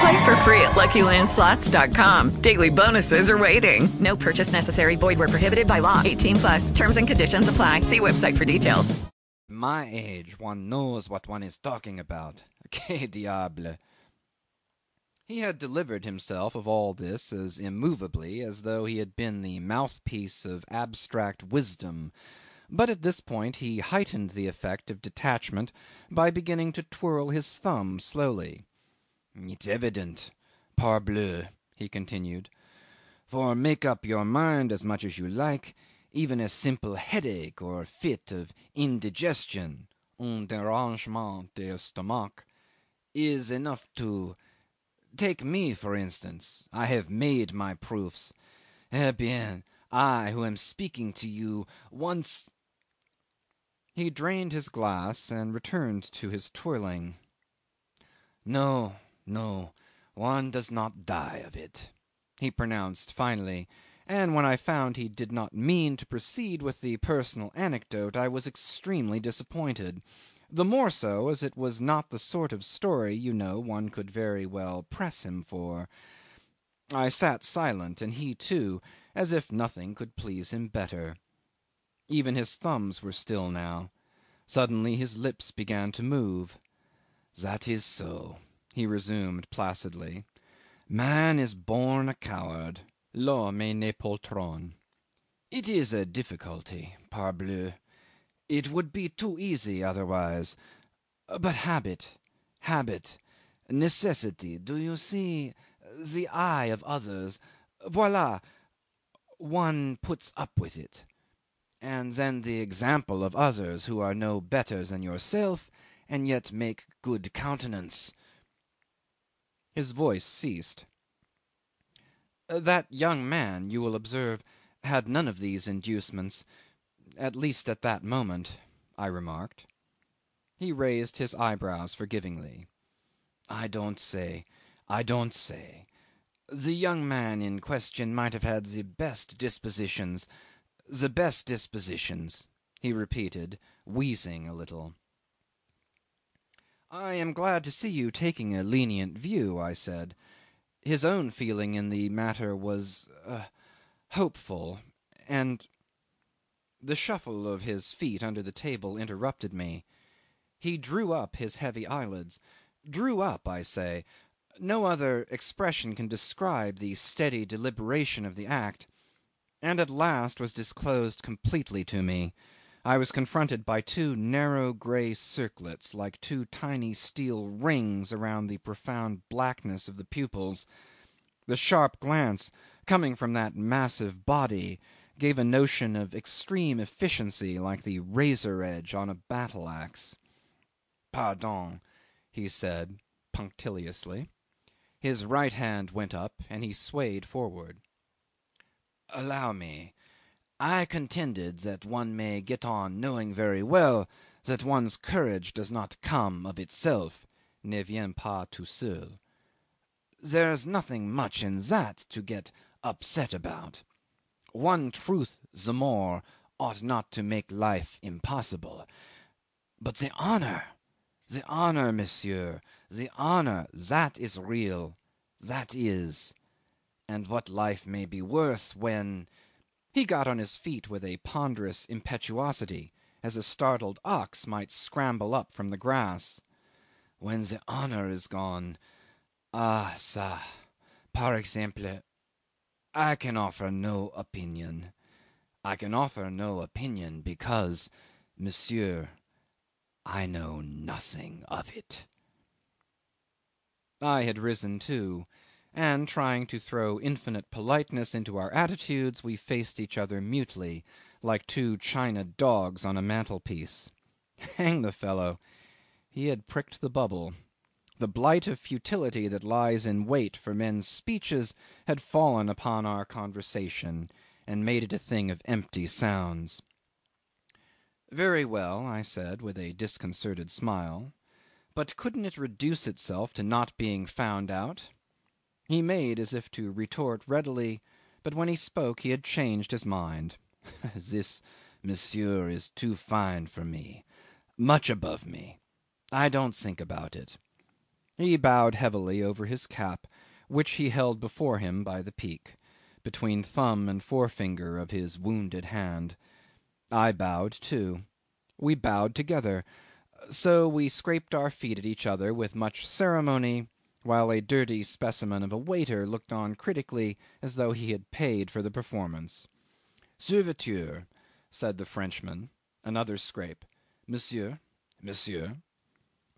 Play for free at LuckyLandSlots.com. Daily bonuses are waiting. No purchase necessary. Void where prohibited by law. 18 plus. Terms and conditions apply. See website for details. My age, one knows what one is talking about. Que diable! He had delivered himself of all this as immovably as though he had been the mouthpiece of abstract wisdom, but at this point he heightened the effect of detachment by beginning to twirl his thumb slowly. "It's evident, parbleu," he continued, "for make up your mind as much as you like, even a simple headache or fit of indigestion un dérangement d'estomac is enough to Take me, for instance. I have made my proofs. Eh bien, I, who am speaking to you, once He drained his glass and returned to his twirling. No, no, one does not die of it, he pronounced finally, and when I found he did not mean to proceed with the personal anecdote I was extremely disappointed the more so as it was not the sort of story, you know, one could very well press him for. I sat silent, and he too, as if nothing could please him better. Even his thumbs were still now. Suddenly his lips began to move. "That is so," he resumed placidly. "Man is born a coward. L'homme est poltron. It is a difficulty, parbleu! It would be too easy otherwise. But habit, habit, necessity, do you see? The eye of others voila! One puts up with it. And then the example of others who are no better than yourself and yet make good countenance." His voice ceased. That young man, you will observe, had none of these inducements at least at that moment, I remarked. He raised his eyebrows forgivingly. I don't say, I don't say. The young man in question might have had the best dispositions, the best dispositions, he repeated, wheezing a little. I am glad to see you taking a lenient view, I said. His own feeling in the matter was uh, hopeful, and the shuffle of his feet under the table interrupted me. He drew up his heavy eyelids. Drew up, I say. No other expression can describe the steady deliberation of the act. And at last was disclosed completely to me. I was confronted by two narrow grey circlets, like two tiny steel rings around the profound blackness of the pupils. The sharp glance, coming from that massive body, gave a notion of extreme efficiency like the razor edge on a battle axe. "Pardon," he said punctiliously. His right hand went up and he swayed forward. "Allow me. I contended that one may get on knowing very well that one's courage does not come of itself ne vient pas tout seul. There's nothing much in that to get upset about. One truth the more ought not to make life impossible. But the honour the honour, monsieur, the honour, that is real, that is. And what life may be worth when he got on his feet with a ponderous impetuosity, as a startled ox might scramble up from the grass. When the honour is gone ah ça par exemple I can offer no opinion. I can offer no opinion because Monsieur, I know nothing of it." I had risen too, and, trying to throw infinite politeness into our attitudes, we faced each other mutely, like two china dogs on a mantelpiece. Hang the fellow! He had pricked the bubble. The blight of futility that lies in wait for men's speeches had fallen upon our conversation and made it a thing of empty sounds. "Very well," I said with a disconcerted smile. "But couldn't it reduce itself to not being found out?" He made as if to retort readily, but when he spoke he had changed his mind. "This, monsieur, is too fine for me much above me. I don't think about it." He bowed heavily over his cap, which he held before him by the peak, between thumb and forefinger of his wounded hand. I bowed too. We bowed together. So we scraped our feet at each other with much ceremony, while a dirty specimen of a waiter looked on critically as though he had paid for the performance. "Serviteur," said the Frenchman. Another scrape. "Monsieur, monsieur."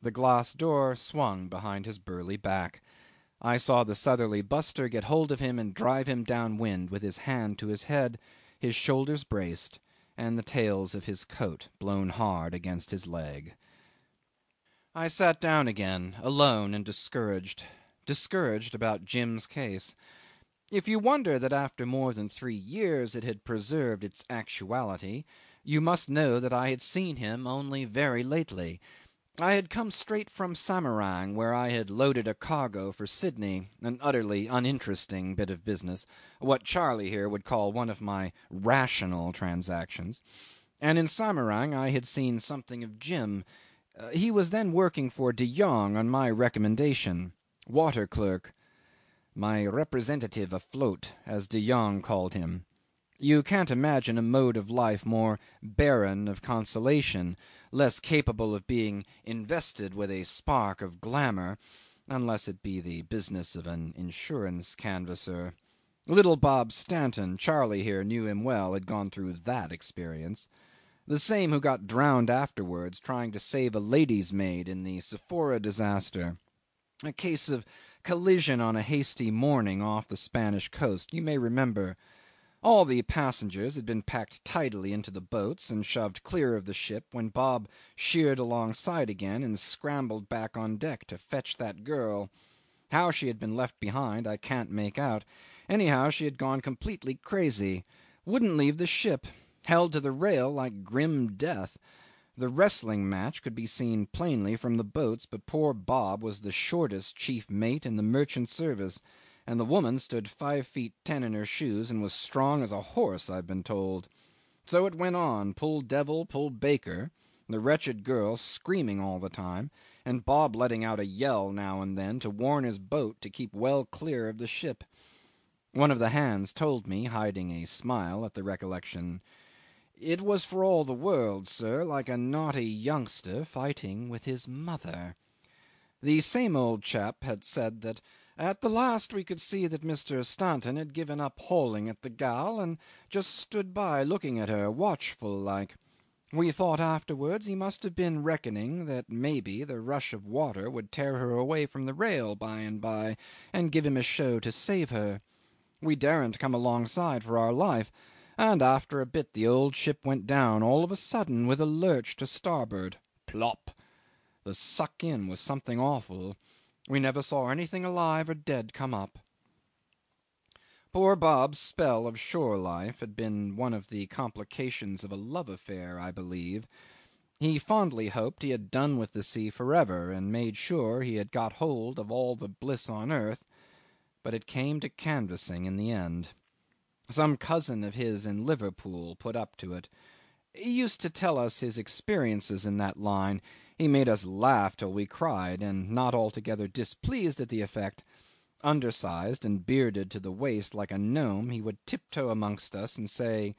The glass door swung behind his burly back. I saw the southerly buster get hold of him and drive him down wind with his hand to his head, his shoulders braced, and the tails of his coat blown hard against his leg. I sat down again, alone and discouraged discouraged about Jim's case. If you wonder that after more than three years it had preserved its actuality, you must know that I had seen him only very lately. I had come straight from Samarang, where I had loaded a cargo for Sydney, an utterly uninteresting bit of business, what Charley here would call one of my rational transactions; and in Samarang I had seen something of Jim. Uh, he was then working for De Jongh on my recommendation water clerk "my representative afloat," as De Jongh called him. You can't imagine a mode of life more barren of consolation, less capable of being invested with a spark of glamour, unless it be the business of an insurance canvasser. Little Bob Stanton, Charley here knew him well, had gone through that experience. The same who got drowned afterwards trying to save a lady's maid in the Sephora disaster. A case of collision on a hasty morning off the Spanish coast, you may remember. All the passengers had been packed tidily into the boats and shoved clear of the ship when Bob sheered alongside again and scrambled back on deck to fetch that girl. How she had been left behind I can't make out; anyhow she had gone completely crazy wouldn't leave the ship held to the rail like grim death. The wrestling match could be seen plainly from the boats, but poor Bob was the shortest chief mate in the merchant service and the woman stood five feet ten in her shoes and was strong as a horse, I've been told. So it went on, pull devil, pull baker, the wretched girl screaming all the time, and Bob letting out a yell now and then to warn his boat to keep well clear of the ship. One of the hands told me, hiding a smile at the recollection, "It was for all the world, sir, like a naughty youngster fighting with his mother." The same old chap had said that at the last we could see that Mr. Stanton had given up hauling at the gal, and just stood by looking at her, watchful like. We thought afterwards he must have been reckoning that maybe the rush of water would tear her away from the rail by and by, and give him a show to save her. We daren't come alongside for our life, and after a bit the old ship went down all of a sudden with a lurch to starboard. Plop! The suck in was something awful. We never saw anything alive or dead come up. Poor Bob's spell of shore life had been one of the complications of a love affair, I believe. He fondly hoped he had done with the sea for ever, and made sure he had got hold of all the bliss on earth, but it came to canvassing in the end. Some cousin of his in Liverpool put up to it. He used to tell us his experiences in that line he made us laugh till we cried, and not altogether displeased at the effect. Undersized and bearded to the waist like a gnome, he would tiptoe amongst us and say,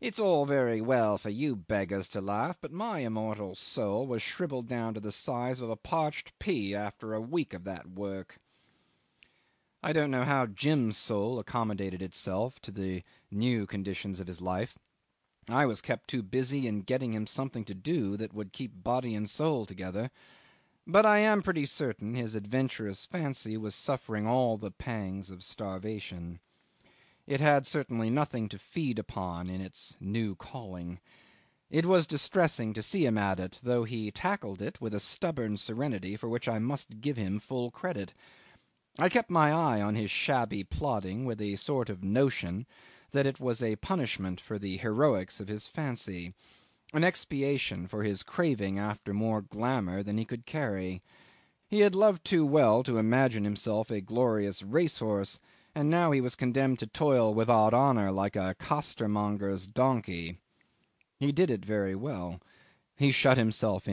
"It's all very well for you beggars to laugh, but my immortal soul was shrivelled down to the size of a parched pea after a week of that work." I don't know how Jim's soul accommodated itself to the new conditions of his life. I was kept too busy in getting him something to do that would keep body and soul together; but I am pretty certain his adventurous fancy was suffering all the pangs of starvation. It had certainly nothing to feed upon in its new calling. It was distressing to see him at it, though he tackled it with a stubborn serenity for which I must give him full credit. I kept my eye on his shabby plodding with a sort of notion that it was a punishment for the heroics of his fancy, an expiation for his craving after more glamour than he could carry. He had loved too well to imagine himself a glorious racehorse, and now he was condemned to toil without honour like a costermonger's donkey. He did it very well. He shut himself